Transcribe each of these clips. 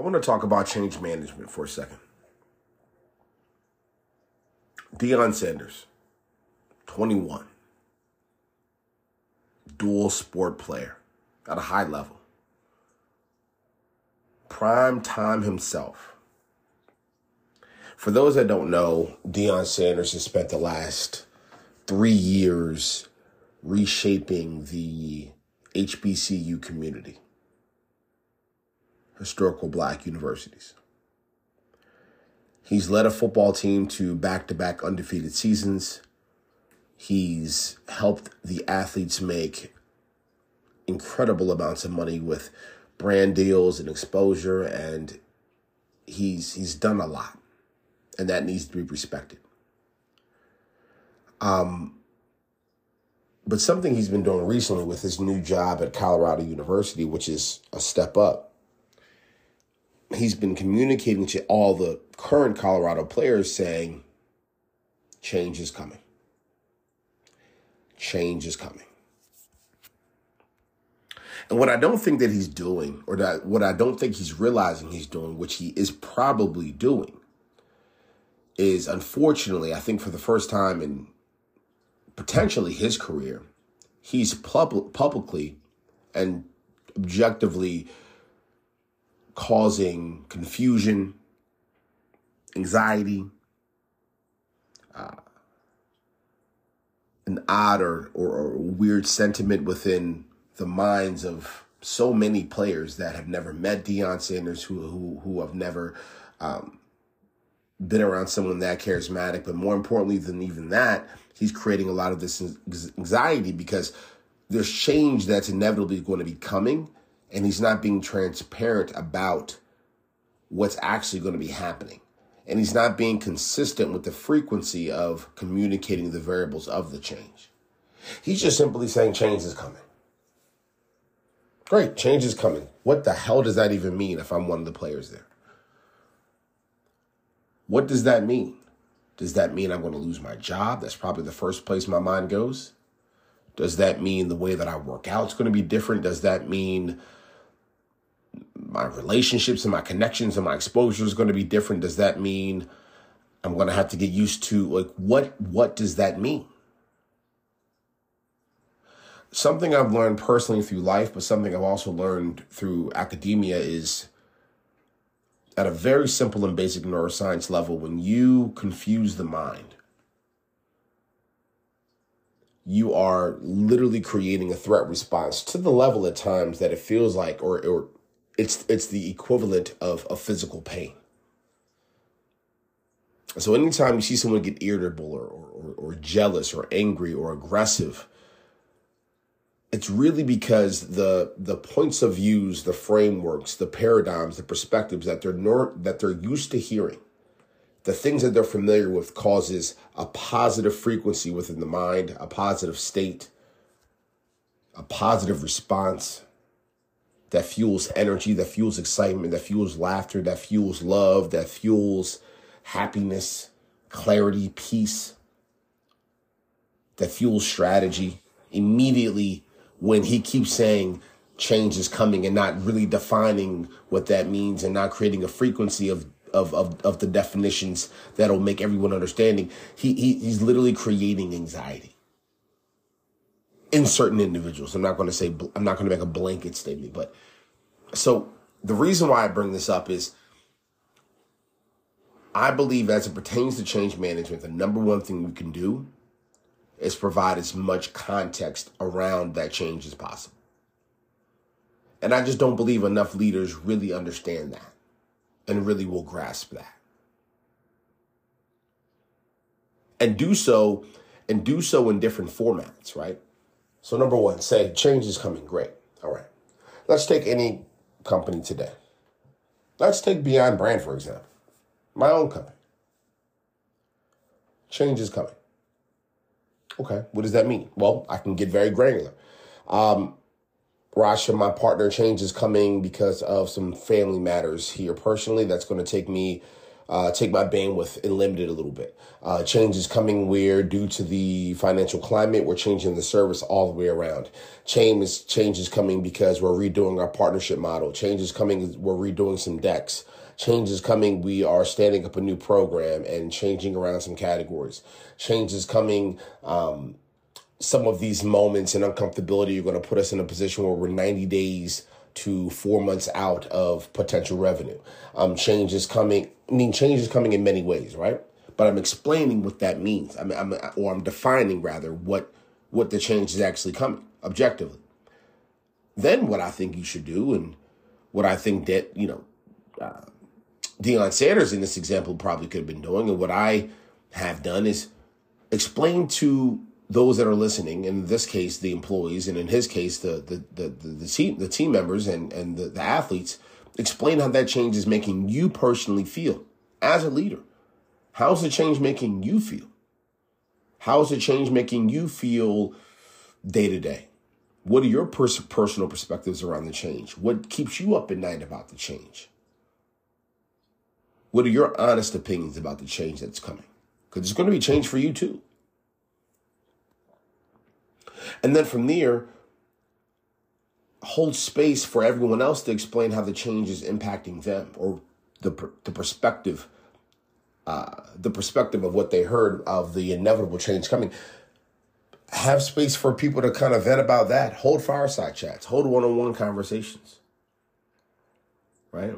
I want to talk about change management for a second. Deion Sanders, 21, dual sport player at a high level, prime time himself. For those that don't know, Deion Sanders has spent the last three years reshaping the HBCU community, historical black universities. He's led a football team to back to back undefeated seasons. He's helped the athletes make incredible amounts of money with brand deals and exposure and he's he's done a lot and that needs to be respected. Um but something he's been doing recently with his new job at Colorado University, which is a step up, he's been communicating to all the current Colorado players saying, change is coming. Change is coming. And what I don't think that he's doing, or that what I don't think he's realizing he's doing, which he is probably doing, is unfortunately, I think for the first time in potentially his career, he's pub- publicly and objectively causing confusion, anxiety, uh, an odd or, or, or weird sentiment within the minds of so many players that have never met Deion Sanders, who who who have never um, been around someone that charismatic. But more importantly than even that, he's creating a lot of this anxiety because there's change that's inevitably going to be coming, and he's not being transparent about what's actually going to be happening. And he's not being consistent with the frequency of communicating the variables of the change. He's just simply saying change is coming. Great, change is coming. What the hell does that even mean if I'm one of the players there? What does that mean? Does that mean I'm going to lose my job? That's probably the first place my mind goes. Does that mean the way that I work out is going to be different? Does that mean my relationships and my connections and my exposure is going to be different? Does that mean I'm going to have to get used to like what what does that mean? something I've learned personally through life, but something I've also learned through academia is at a very simple and basic neuroscience level, when you confuse the mind, you are literally creating a threat response to the level at times that it feels like, or, or it's it's the equivalent of a physical pain. So anytime you see someone get irritable or, or, or jealous or angry or aggressive, it's really because the the points of views, the frameworks, the paradigms, the perspectives that they're nor- that they're used to hearing, the things that they're familiar with causes a positive frequency within the mind, a positive state, a positive response that fuels energy, that fuels excitement, that fuels laughter, that fuels love, that fuels happiness, clarity, peace, that fuels strategy. Immediately when he keeps saying change is coming and not really defining what that means and not creating a frequency of of, of, of the definitions that'll make everyone understanding. He, he he's literally creating anxiety in certain individuals. I'm not going to say I'm not going to make a blanket statement, but so the reason why I bring this up is I believe as it pertains to change management, the number one thing we can do is provide as much context around that change as possible. And I just don't believe enough leaders really understand that and really will grasp that. And do so and do so in different formats, right? So number 1, say change is coming, great. All right. Let's take any company today. Let's take Beyond Brand for example. My own company. Change is coming. Okay, what does that mean? Well, I can get very granular. Um, Rasha, my partner, change is coming because of some family matters here personally. That's going to take me uh, take my bandwidth and limit it a little bit. Uh, change is coming where, due to the financial climate, we're changing the service all the way around. Change is, change is coming because we're redoing our partnership model. Change is coming, we're redoing some decks. Change is coming, we are standing up a new program and changing around some categories. Change is coming, um, some of these moments and uncomfortability are going to put us in a position where we're 90 days to four months out of potential revenue. Um, change is coming. I mean, change is coming in many ways, right? But I'm explaining what that means. I mean, I'm, or I'm defining rather what what the change is actually coming objectively. Then what I think you should do, and what I think that you know, uh, Deion Sanders in this example probably could have been doing, and what I have done is explain to those that are listening, in this case, the employees, and in his case, the the the, the, the team the team members and and the, the athletes, explain how that change is making you personally feel as a leader. How's the change making you feel? How's the change making you feel day to day? What are your pers- personal perspectives around the change? What keeps you up at night about the change? What are your honest opinions about the change that's coming? Because it's going to be change for you too. And then from there, hold space for everyone else to explain how the change is impacting them or the, the perspective uh, the perspective of what they heard of the inevitable change coming. Have space for people to kind of vent about that. Hold fireside chats. Hold one-on-one conversations. Right?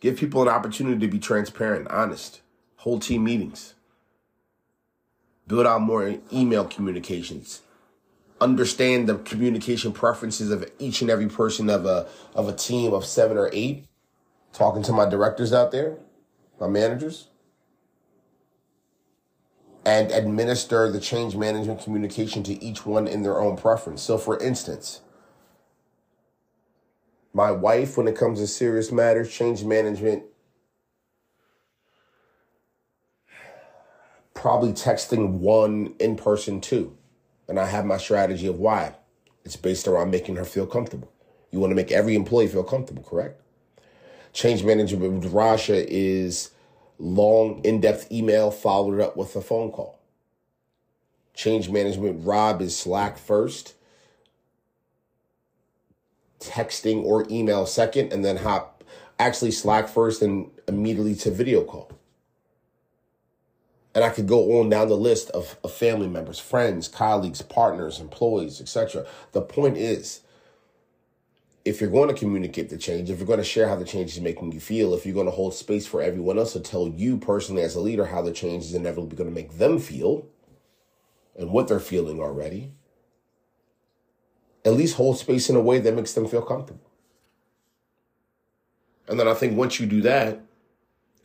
Give people an opportunity to be transparent honest. Hold team meetings. Build out more email communications understand the communication preferences of each and every person of a of a team of seven or eight talking to my directors out there my managers and administer the change management communication to each one in their own preference so for instance my wife when it comes to serious matters change management probably texting one in person too. And I have my strategy of why. It's based around making her feel comfortable. You want to make every employee feel comfortable, correct? Change management with Rasha is long, in depth email followed up with a phone call. Change management Rob is Slack first, texting or email second, and then hop actually Slack first and immediately to video call. And I could go on down the list of, of family members, friends, colleagues, partners, employees, etc. The point is, if you're going to communicate the change, if you're going to share how the change is making you feel, if you're going to hold space for everyone else to tell you personally as a leader how the change is inevitably going to make them feel and what they're feeling already, at least hold space in a way that makes them feel comfortable. And then I think once you do that,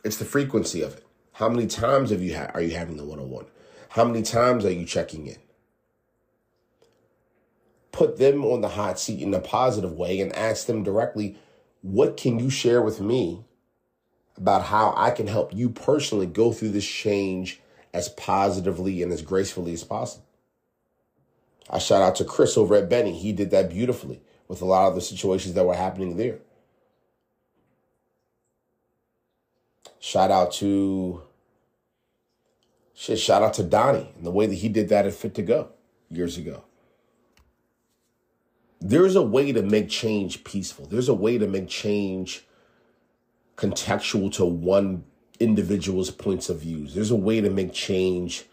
it's the frequency of it. How many times have you ha- are you having the one on one? How many times are you checking in? Put them on the hot seat in a positive way and ask them directly, what can you share with me about how I can help you personally go through this change as positively and as gracefully as possible? I shout out to Chris over at Benny. He did that beautifully with a lot of the situations that were happening there. Shout out to Shit, shout out to Donnie and the way that he did that at Fit to Go years ago. There's a way to make change peaceful. There's a way to make change contextual to one individual's points of views. There's a way to make change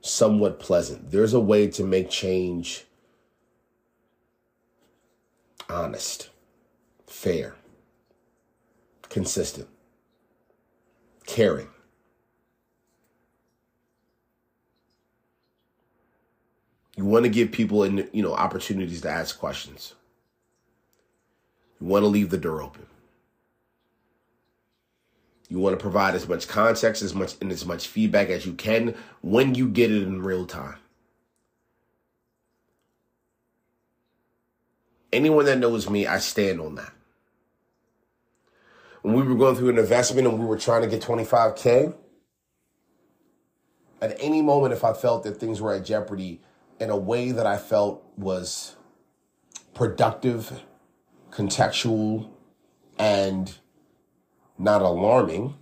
somewhat pleasant. There's a way to make change honest, fair, consistent, caring. You want to give people, in, you know, opportunities to ask questions. You want to leave the door open. You want to provide as much context, as much and as much feedback as you can when you get it in real time. Anyone that knows me, I stand on that. When we were going through an investment and we were trying to get 25K, at any moment, if I felt that things were at jeopardy, in a way that I felt was productive, contextual, and not alarming.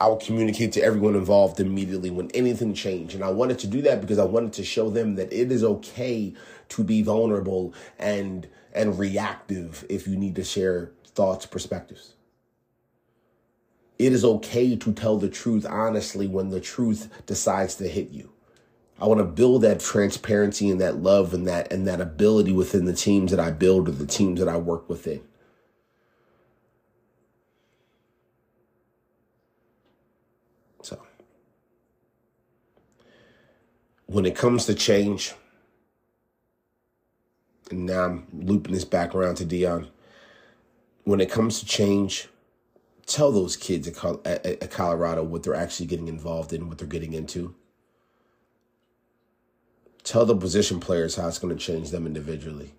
I would communicate to everyone involved immediately when anything changed. And I wanted to do that because I wanted to show them that it is okay to be vulnerable and and reactive if you need to share thoughts, perspectives. It is okay to tell the truth honestly when the truth decides to hit you. I want to build that transparency and that love and that and that ability within the teams that I build or the teams that I work within. So when it comes to change, and now I'm looping this back around to Deion. When it comes to change, tell those kids at, Colorado what they're actually getting involved in, what they're getting into. Tell the position players how it's going to change them individually.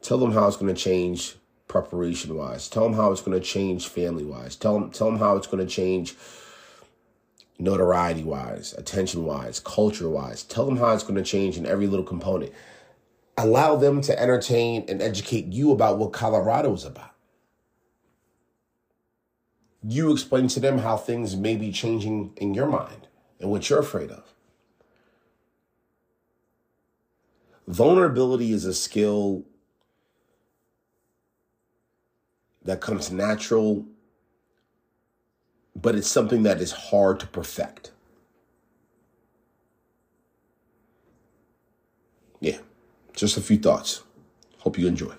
Tell them how it's going to change preparation wise. Tell them how it's going to change family wise. Tell them, tell them how it's going to change notoriety wise, attention wise, culture wise. Tell them how it's going to change in every little component. Allow them to entertain and educate you about what Colorado is about you explain to them how things may be changing in your mind and what you're afraid of. Vulnerability is a skill that comes natural, but it's something that is hard to perfect. Yeah, just a few thoughts. Hope you enjoy.